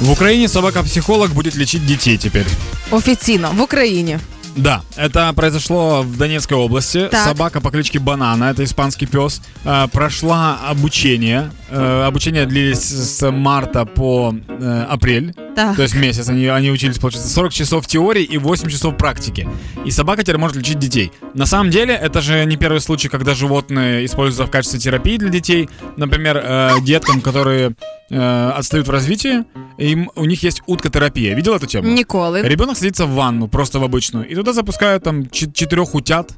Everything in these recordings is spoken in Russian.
В Украине собака-психолог будет лечить детей теперь. Офіційно в Україні. Да, это произошло в Донецкой области. Так. Собака по кличке Банана, это испанский пес, э, прошла обучение. Э, Обучение длились с марта по э, апрель. Так. То есть месяц они, они учились, получается, 40 часов теории и 8 часов практики. И собака теперь может лечить детей. На самом деле, это же не первый случай, когда животные используются в качестве терапии для детей. Например, э, деткам, которые э, отстают в развитии, им, у них есть уткотерапия. Видел эту тему? Ніколи. Ребенок садится в ванну, просто в обычную, и туда запускают там чет- четырех утят,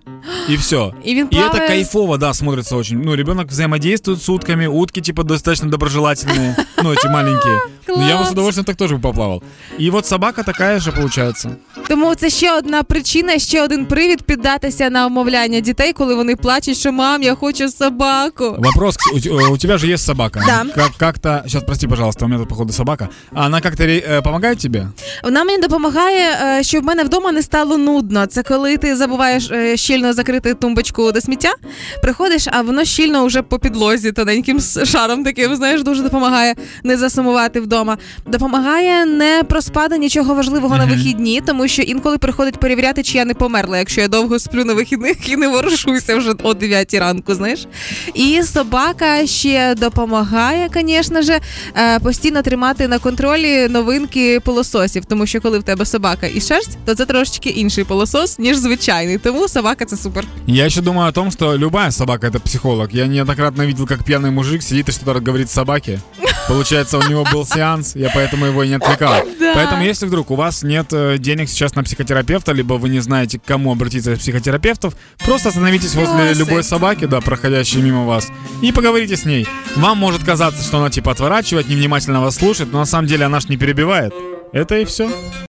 и все. І він И это плаває. кайфово, да, смотрится очень. Ну, ребенок взаимодействует с утками, утки, типа, достаточно доброжелательные, ну, эти маленькие. Ну, я бы с Класс. удовольствием так тоже бы поплавал. И вот собака такая же получается. Тому це ще одна причина, ще один привід піддатися на умовляння дітей, коли вони плачуть, що мам, я хочу собаку. Вопрос, у, те- у тебя же есть собака. Да. Как, как-то, сейчас, прости, пожалуйста, у меня тут, походу, собака. А Она как-то ре- э, помогает тебе? Вона мені допомагає, е, щоб в мене вдома не стало нудно. Це коли ти забуваєш е, щільно закрити тумбочку до сміття, приходиш, а воно щільно вже по підлозі тоненьким шаром таким, знаєш, дуже допомагає не засумувати вдома. Допомагає не проспати нічого важливого на вихідні, тому що інколи приходить перевіряти, чи я не померла, якщо я довго сплю на вихідних і не ворушуся вже о 9 ранку, знаєш. І собака ще допомагає, звісно ж, е, постійно тримати на контролі новинки пилососів, тому що коли в тебе собака і шерсть, то це трошечки інший пилосос, ніж звичайний. Тому собака це супер. Я еще думаю о том, что любая собака это психолог. Я неоднократно видел, как пьяный мужик сидит и что-то говорит собаке. Получается, у него был сеанс, я поэтому его и не отвлекал. Да. Поэтому, если вдруг у вас нет э, денег сейчас на психотерапевта, либо вы не знаете, к кому обратиться из психотерапевтов, просто остановитесь возле Классик. любой собаки, да, проходящей мимо вас, и поговорите с ней. Вам может казаться, что она типа отворачивает, невнимательно вас слушает, но на самом деле она ж не перебивает. Это и все.